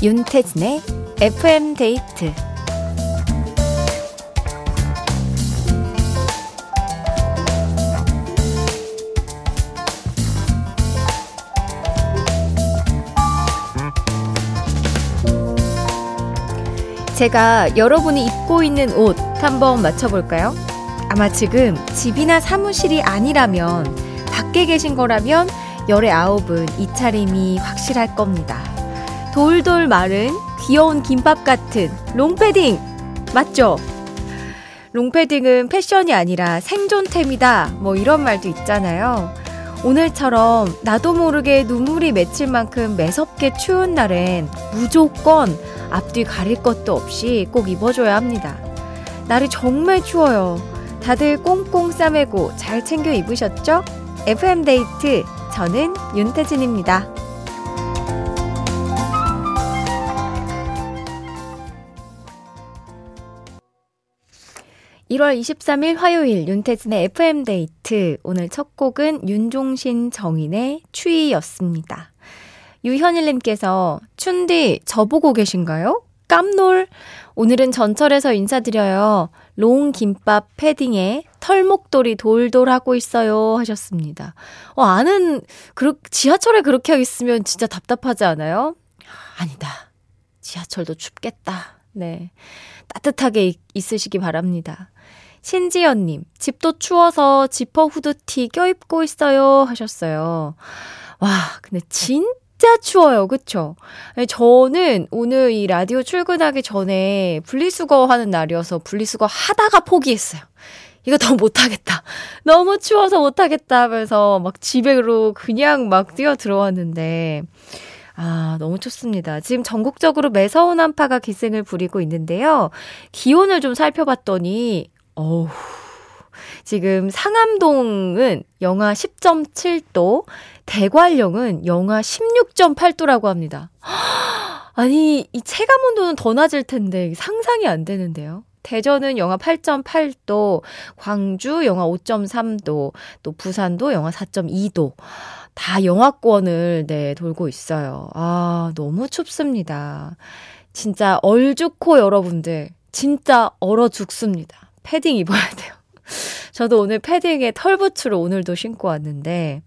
윤태진의 FM 데이트 제가 여러분이 입고 있는 옷 한번 맞춰볼까요? 아마 지금 집이나 사무실이 아니라면 밖에 계신 거라면 열의 아홉은 이 차림이 확실할 겁니다. 돌돌 마른 귀여운 김밥 같은 롱패딩 맞죠? 롱패딩은 패션이 아니라 생존템이다 뭐 이런 말도 있잖아요. 오늘처럼 나도 모르게 눈물이 맺힐 만큼 매섭게 추운 날엔 무조건 앞뒤 가릴 것도 없이 꼭 입어줘야 합니다. 날이 정말 추워요. 다들 꽁꽁 싸매고 잘 챙겨 입으셨죠? FM데이트, 저는 윤태진입니다. 1월 23일 화요일 윤태진의 FM데이트. 오늘 첫 곡은 윤종신 정인의 추위였습니다. 유현일님께서 춘디 저보고 계신가요? 깜놀. 오늘은 전철에서 인사드려요. 롱 김밥 패딩에 털목돌이 돌돌 하고 있어요. 하셨습니다. 어, 아는, 그렇, 지하철에 그렇게 있으면 진짜 답답하지 않아요? 아니다. 지하철도 춥겠다. 네. 따뜻하게 있으시기 바랍니다. 신지연님, 집도 추워서 지퍼 후드티 껴입고 있어요. 하셨어요. 와, 근데 진짜 추워요. 그쵸? 저는 오늘 이 라디오 출근하기 전에 분리수거 하는 날이어서 분리수거 하다가 포기했어요. 이거 더 못하겠다. 너무 추워서 못하겠다 하면서 막 집에로 그냥 막 뛰어 들어왔는데, 아, 너무 춥습니다. 지금 전국적으로 매서운 한파가 기승을 부리고 있는데요. 기온을 좀 살펴봤더니, 어우, 지금 상암동은 영하 10.7도, 대관령은 영하 16.8도라고 합니다. 아니, 이 체감 온도는 더 낮을 텐데 상상이 안 되는데요. 대전은 영하 8.8도, 광주 영하 5.3도, 또 부산도 영하 4.2도. 다 영하권을 네, 돌고 있어요. 아, 너무 춥습니다. 진짜 얼죽코 여러분들, 진짜 얼어 죽습니다. 패딩 입어야 돼요. 저도 오늘 패딩에 털부츠를 오늘도 신고 왔는데,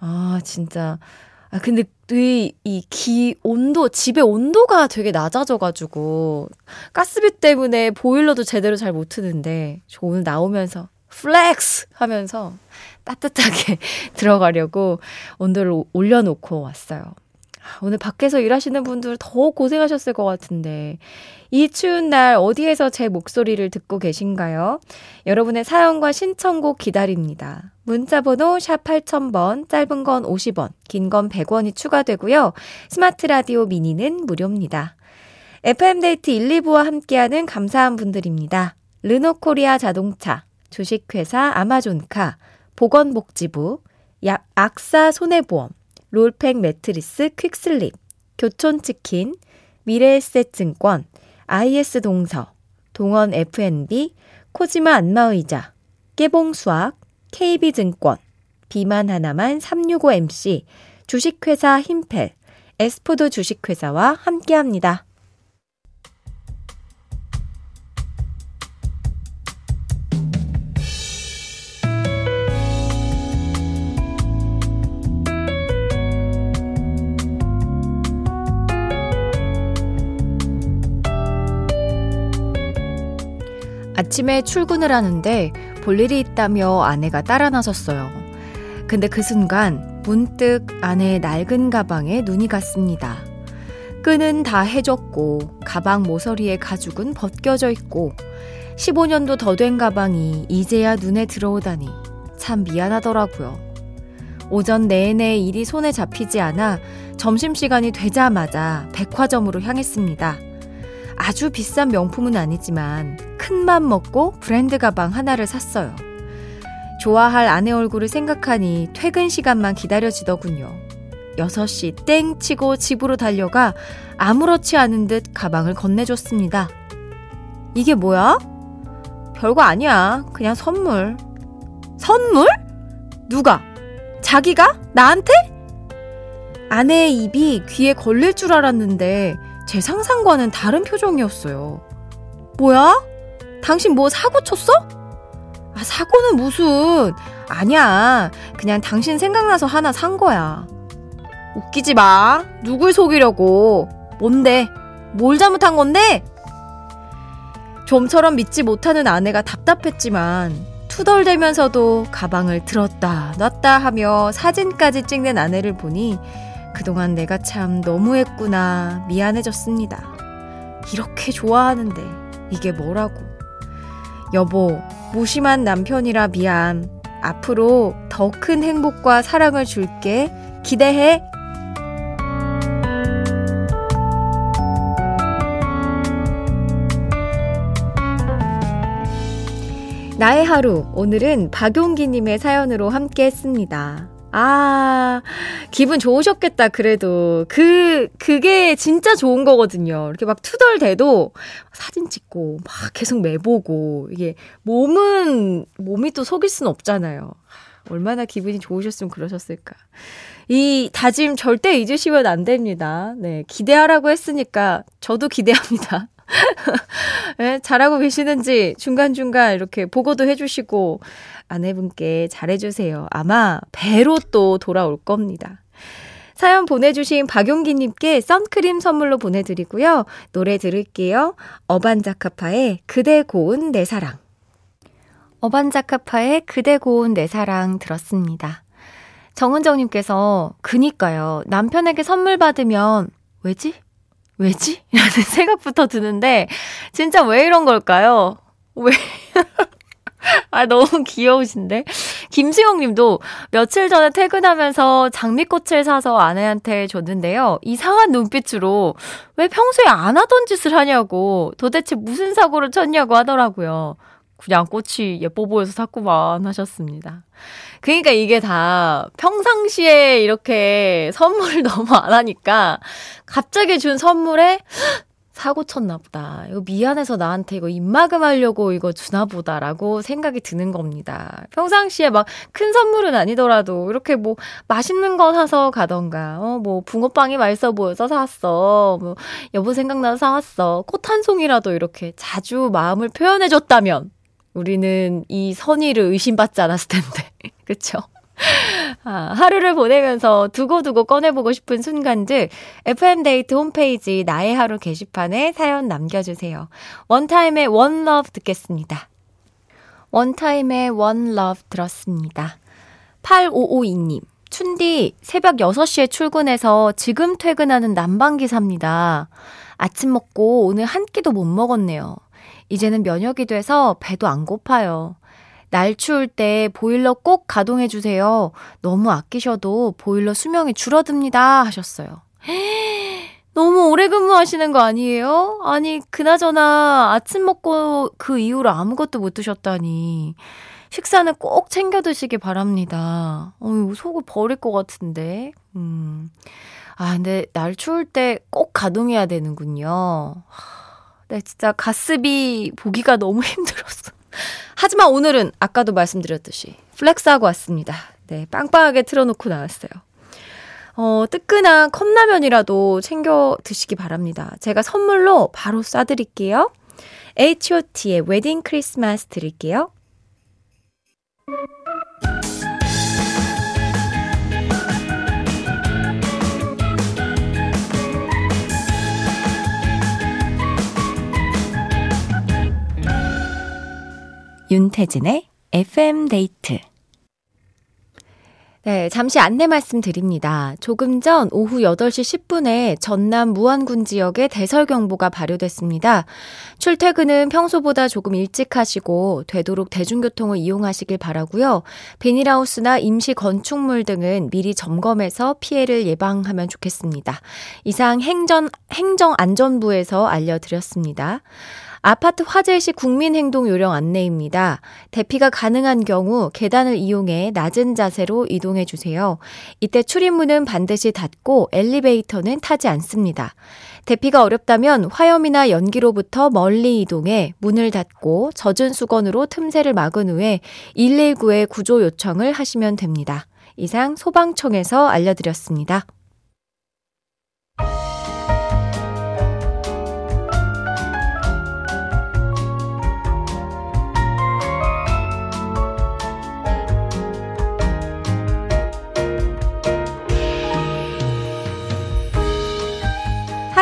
아, 진짜. 아, 근데 이, 이 기, 온도, 집의 온도가 되게 낮아져가지고, 가스비 때문에 보일러도 제대로 잘 못 트는데, 저 오늘 나오면서, flex! 하면서 따뜻하게 들어가려고 온도를 올려놓고 왔어요. 오늘 밖에서 일하시는 분들 더 고생하셨을 것 같은데, 이 추운 날 어디에서 제 목소리를 듣고 계신가요? 여러분의 사연과 신청곡 기다립니다. 문자 번호 샵 8000번, 짧은 건 50원, 긴 건 100원이 추가되고요. 스마트 라디오 미니는 무료입니다. FM데이트 1, 2부와 함께하는 감사한 분들입니다. 르노코리아 자동차, 주식회사 아마존카, 보건복지부, 약 AXA 손해보험, 롤팩 매트리스 퀵슬립, 교촌치킨, 미래에셋증권, IS 동서, 동원 F&B, 코지마 안마의자, 깨봉수학, KB증권, 비만 하나만 365MC, 주식회사 힘펠, 에스푸드 주식회사와 함께합니다. 아침에 출근을 하는데 볼 일이 있다며 아내가 따라 나섰어요. 근데 그 순간 문득 아내의 낡은 가방에 눈이 갔습니다. 끈은 다 해졌고 가방 모서리의 가죽은 벗겨져 있고 15년도 더 된 가방이 이제야 눈에 들어오다니 참 미안하더라고요. 오전 내내 일이 손에 잡히지 않아 점심시간이 되자마자 백화점으로 향했습니다. 아주 비싼 명품은 아니지만 큰맘 먹고 브랜드 가방 하나를 샀어요. 좋아할 아내 얼굴을 생각하니 퇴근 시간만 기다려지더군요. 6시 땡 치고 집으로 달려가 아무렇지 않은 듯 가방을 건네줬습니다. 이게 뭐야? 별거 아니야. 그냥 선물. 선물? 누가? 자기가? 나한테? 아내의 입이 귀에 걸릴 줄 알았는데 제 상상과는 다른 표정이었어요. 뭐야? 당신 뭐 사고 쳤어? 아, 사고는 무슨. 아니야. 그냥 당신 생각나서 하나 산 거야. 웃기지 마. 누굴 속이려고. 뭔데? 뭘 잘못한 건데? 좀처럼 믿지 못하는 아내가 답답했지만 투덜대면서도 가방을 들었다 놨다 하며 사진까지 찍는 아내를 보니 그동안 내가 참 너무했구나 미안해졌습니다. 이렇게 좋아하는데 이게 뭐라고. 여보, 무심한 남편이라 미안. 앞으로 더 큰 행복과 사랑을 줄게. 기대해. 나의 하루. 오늘은 박용기님의 사연으로 함께 했습니다. 아, 기분 좋으셨겠다, 그래도. 그, 그게 진짜 좋은 거거든요. 이렇게 막 투덜대도 사진 찍고, 막 계속 매보고, 이게 몸은, 몸이 또 속일 순 없잖아요. 얼마나 기분이 좋으셨으면 그러셨을까. 이 다짐 절대 잊으시면 안 됩니다. 네, 기대하라고 했으니까 저도 기대합니다. 네, 잘하고 계시는지 중간중간 이렇게 보고도 해주시고 아내분께 잘해주세요. 아마 배로 또 돌아올 겁니다. 사연 보내주신 박용기님께 선크림 선물로 보내드리고요. 노래 들을게요. 어반자카파의 그대 고운 내 사랑. 어반자카파의 그대 고운 내 사랑 들었습니다. 정은정님께서, 그니까요. 남편에게 선물 받으면, 왜지? 왜지? 라는 생각부터 드는데, 진짜 왜 이런 걸까요? 왜? 아, 너무 귀여우신데? 김수영 님도 며칠 전에 퇴근하면서 장미꽃을 사서 아내한테 줬는데요. 이상한 눈빛으로 왜 평소에 안 하던 짓을 하냐고, 도대체 무슨 사고를 쳤냐고 하더라고요. 그냥 꽃이 예뻐 보여서 샀구만 하셨습니다. 그러니까 이게 다 평상시에 이렇게 선물을 너무 안 하니까 갑자기 준 선물에 사고 쳤나 보다. 이거 미안해서 나한테 이거 입마금 하려고 이거 주나 보다라고 생각이 드는 겁니다. 평상시에 막 큰 선물은 아니더라도 이렇게 뭐 맛있는 거 사서 가던가, 어, 뭐 붕어빵이 맛있어 보여서 사왔어. 뭐 여보 생각나서 사왔어. 꽃 한 송이라도 이렇게 자주 마음을 표현해줬다면 우리는 이 선의를 의심받지 않았을 텐데. 그쵸? 아, 하루를 보내면서 두고두고 꺼내보고 싶은 순간들 FM데이트 홈페이지 나의 하루 게시판에 사연 남겨주세요. 1TYM의 One Love 듣겠습니다. 1TYM의 One Love 들었습니다. 8552님. 춘디, 새벽 6시에 출근해서 지금 퇴근하는 난방기사입니다. 아침 먹고 오늘 한 끼도 못 먹었네요. 이제는 면역이 돼서 배도 안 고파요. 날 추울 때 보일러 꼭 가동해 주세요. 너무 아끼셔도 보일러 수명이 줄어듭니다. 하셨어요. 너무 오래 근무하시는 거 아니에요? 아니, 그나저나 아침 먹고 그 이후로 아무것도 못 드셨다니. 식사는 꼭 챙겨 드시기 바랍니다. 어휴, 속을 버릴 것 같은데. 음. 아, 근데 날 추울 때 꼭 가동해야 되는군요. 네, 진짜 가스비 보기가 너무 힘들었어. 하지만 오늘은 아까도 말씀드렸듯이 flex하고 왔습니다. 네, 빵빵하게 틀어놓고 나왔어요. 어, 뜨끈한 컵라면이라도 챙겨 드시기 바랍니다. 제가 선물로 바로 쏴드릴게요. H.O.T의 웨딩 크리스마스 드릴게요. 윤태진의 FM 데이트. 네, 잠시 안내 말씀드립니다. 조금 전 오후 8시 10분에 전남 무안군 지역에 대설경보가 발효됐습니다. 출퇴근은 평소보다 조금 일찍 하시고 되도록 대중교통을 이용하시길 바라고요. 비닐하우스나 임시 건축물 등은 미리 점검해서 피해를 예방하면 좋겠습니다. 이상 행전 행정안전부에서 알려드렸습니다. 아파트 화재 시 국민행동 요령 안내입니다. 대피가 가능한 경우 계단을 이용해 낮은 자세로 이동해 주세요. 이때 출입문은 반드시 닫고 엘리베이터는 타지 않습니다. 대피가 어렵다면 화염이나 연기로부터 멀리 이동해 문을 닫고 젖은 수건으로 틈새를 막은 후에 119에 구조 요청을 하시면 됩니다. 이상 소방청에서 알려드렸습니다.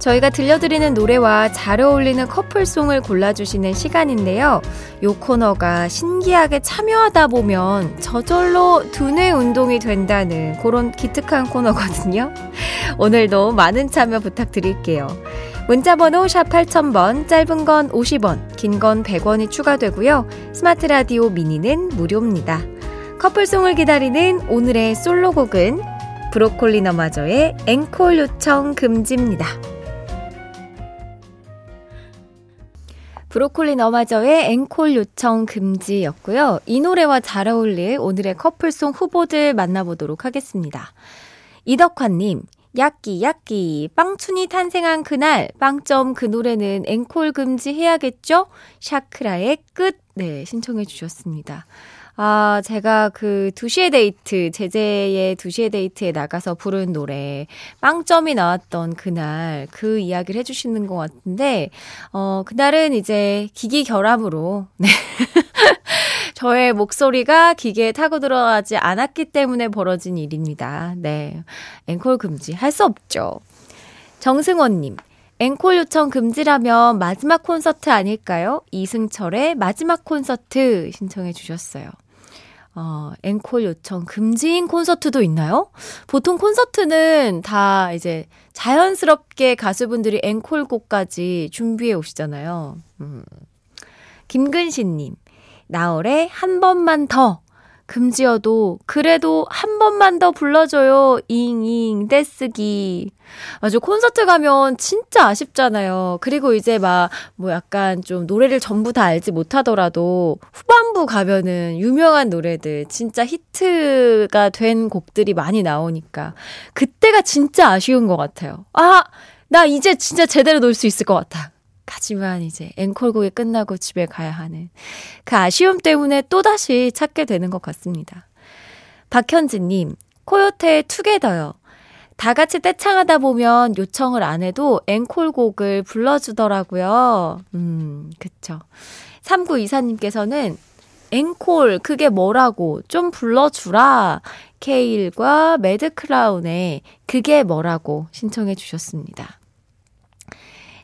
저희가 들려드리는 노래와 잘 어울리는 커플송을 골라주시는 시간인데요. 요 코너가 신기하게 참여하다 보면 저절로 두뇌 운동이 된다는 그런 기특한 코너거든요. 오늘도 많은 참여 부탁드릴게요. 문자번호 샵 8000번, 짧은 건 50원, 긴 건 100원이 추가되고요. 스마트 라디오 미니는 무료입니다. 커플송을 기다리는 오늘의 솔로곡은 브로콜리 너마저의 앵콜 요청 금지입니다. 브로콜리 너마저의 앵콜 요청 금지였고요. 이 노래와 잘 어울릴 오늘의 커플송 후보들 만나보도록 하겠습니다. 이덕환님, 야끼, 야끼, 빵춘이 탄생한 그날, 빵점 그 노래는 앵콜 금지해야겠죠? 샤크라의 끝, 네, 신청해 주셨습니다. 아, 제가 그 2시의 데이트, 재재의 2시의 데이트에 나가서 부른 노래, 빵점이 나왔던 그날 그 이야기를 해주시는 것 같은데, 어, 그날은 이제 기기 결함으로, 네. 저의 목소리가 기계에 타고 들어가지 않았기 때문에 벌어진 일입니다. 네. 앵콜 금지. 할 수 없죠. 정승원님. 앵콜 요청 금지라면 마지막 콘서트 아닐까요? 이승철의 마지막 콘서트 신청해 주셨어요. 어, 앵콜 요청 금지인 콘서트도 있나요? 보통 콘서트는 다 이제 자연스럽게 가수분들이 앵콜곡까지 준비해 오시잖아요. 음. 김근신님, 나월의 한 번만 더. 금지여도 그래도 한 번만 더 불러줘요. 잉잉 떼쓰기. 맞아 콘서트 가면 진짜 아쉽잖아요. 그리고 이제 막 뭐 약간 좀 노래를 전부 다 알지 못하더라도 후반부 가면은 유명한 노래들 진짜 히트가 된 곡들이 많이 나오니까 그때가 진짜 아쉬운 것 같아요. 아, 나 이제 진짜 제대로 놀 수 있을 것 같아. 하지만 이제 앵콜곡이 끝나고 집에 가야 하는 그 아쉬움 때문에 또다시 찾게 되는 것 같습니다. 박현진님, 코요태의 투게더요. 다 같이 떼창하다 보면 요청을 안 해도 앵콜곡을 불러주더라고요. 음, 그쵸. 3924님께서는 앵콜, 그게 뭐라고, 좀 불러주라. 케일과 매드크라운의 그게 뭐라고 신청해 주셨습니다.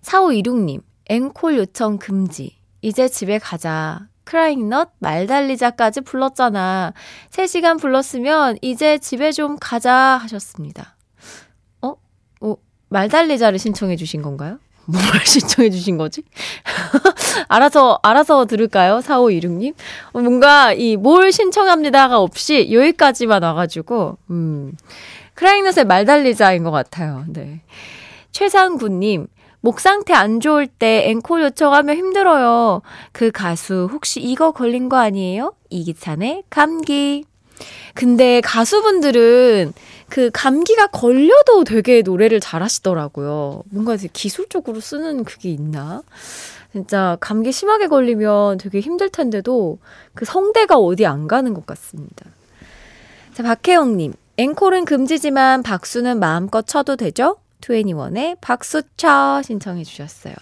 4526님, 앵콜 요청 금지. 이제 집에 가자. 크라잉넛 말 달리자까지 불렀잖아. 3시간 불렀으면 이제 집에 좀 가자 하셨습니다. 어? 어, 말 달리자를 신청해 주신 건가요? 뭘 신청해 주신 거지? 알아서, 알아서 들을까요? 4526님? 어, 뭔가 이 뭘 신청합니다가 없이 여기까지만 와 가지고, 음. 크라잉넛의 말 달리자인 것 같아요. 네. 최상구님, 목 상태 안 좋을 때 앵콜 요청하면 힘들어요. 그 가수 혹시 이거 걸린 거 아니에요? 이기찬의 감기. 근데 가수분들은 그 감기가 걸려도 되게 노래를 잘하시더라고요. 뭔가 기술적으로 쓰는 그게 있나? 진짜 감기 심하게 걸리면 되게 힘들 텐데도 그 성대가 어디 안 가는 것 같습니다. 자, 박혜영님. 앵콜은 금지지만 박수는 마음껏 쳐도 되죠? 21의 박수쳐 신청해 주셨어요.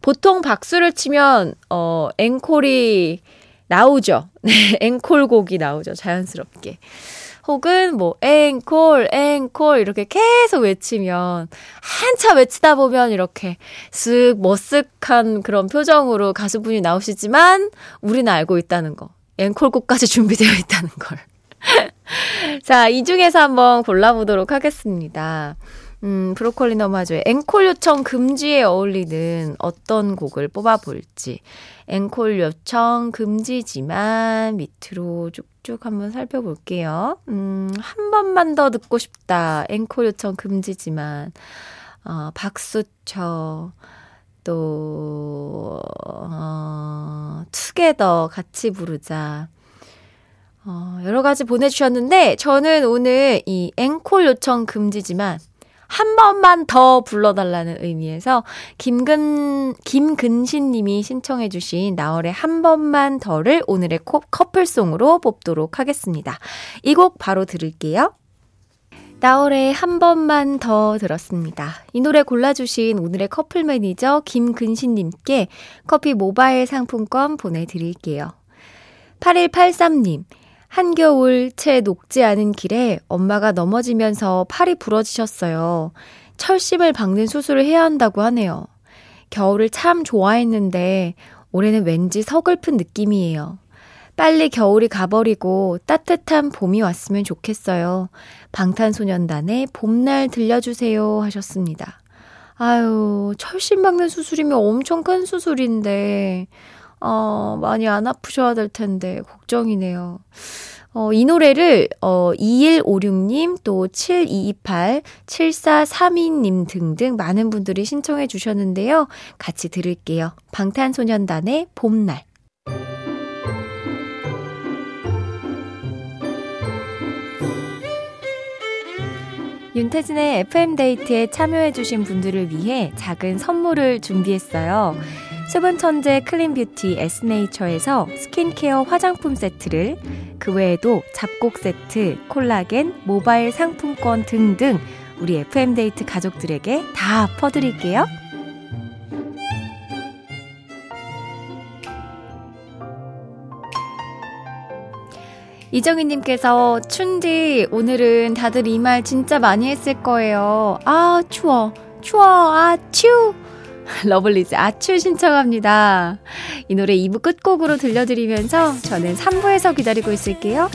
보통 박수를 치면, 어, 앵콜이 나오죠. 네, 앵콜곡이 나오죠. 자연스럽게. 혹은 뭐, 앵콜, 앵콜, 이렇게 계속 외치면, 한참 외치다 보면 이렇게 쓱, 머쓱한 그런 표정으로 가수분이 나오시지만, 우리는 알고 있다는 거. 앵콜곡까지 준비되어 있다는 걸. 자, 이 중에서 한번 골라보도록 하겠습니다. 음, 브로콜리 너마저의 앵콜 요청 금지에 어울리는 어떤 곡을 뽑아볼지. 앵콜 요청 금지지만 밑으로 쭉쭉 한번 살펴볼게요. 음, 한 번만 더 듣고 싶다. 앵콜 요청 금지지만. 어, 박수 쳐. 또, 어, together 같이 부르자. 어, 여러 가지 보내주셨는데, 저는 오늘 이 앵콜 요청 금지지만, 한 번만 더 불러달라는 의미에서 김근, 김근신 님이 신청해주신 나얼의 한 번만 더를 오늘의 커플송으로 뽑도록 하겠습니다. 이 곡 바로 들을게요. 나얼의 한 번만 더 들었습니다. 이 노래 골라주신 오늘의 커플 매니저 김근신님께 커피 모바일 상품권 보내드릴게요. 8183님, 한겨울 채 녹지 않은 길에 엄마가 넘어지면서 팔이 부러지셨어요. 철심을 박는 수술을 해야 한다고 하네요. 겨울을 참 좋아했는데 올해는 왠지 서글픈 느낌이에요. 빨리 겨울이 가버리고 따뜻한 봄이 왔으면 좋겠어요. 방탄소년단의 봄날 들려주세요 하셨습니다. 아유, 철심 박는 수술이면 엄청 큰 수술인데, 어, 많이 안 아프셔야 될 텐데, 걱정이네요. 어, 이 노래를, 어, 2156님, 또 7228, 7432님 등등 많은 분들이 신청해 주셨는데요. 같이 들을게요. 방탄소년단의 봄날. 윤태진의 FM데이트에 참여해주신 분들을 위해 작은 선물을 준비했어요. 수분 천재 클린뷰티 에스네이처에서 스킨케어 화장품 세트를 그 외에도 잡곡 세트, 콜라겐, 모바일 상품권 등등 우리 FM데이트 가족들에게 다 퍼드릴게요. 이정희님께서 춘디 오늘은 다들 이 말 진짜 많이 했을 거예요. 아 추워 추워 아 추 러블리즈 아추 신청합니다. 이 노래 2부 끝곡으로 들려드리면서 저는 3부에서 기다리고 있을게요.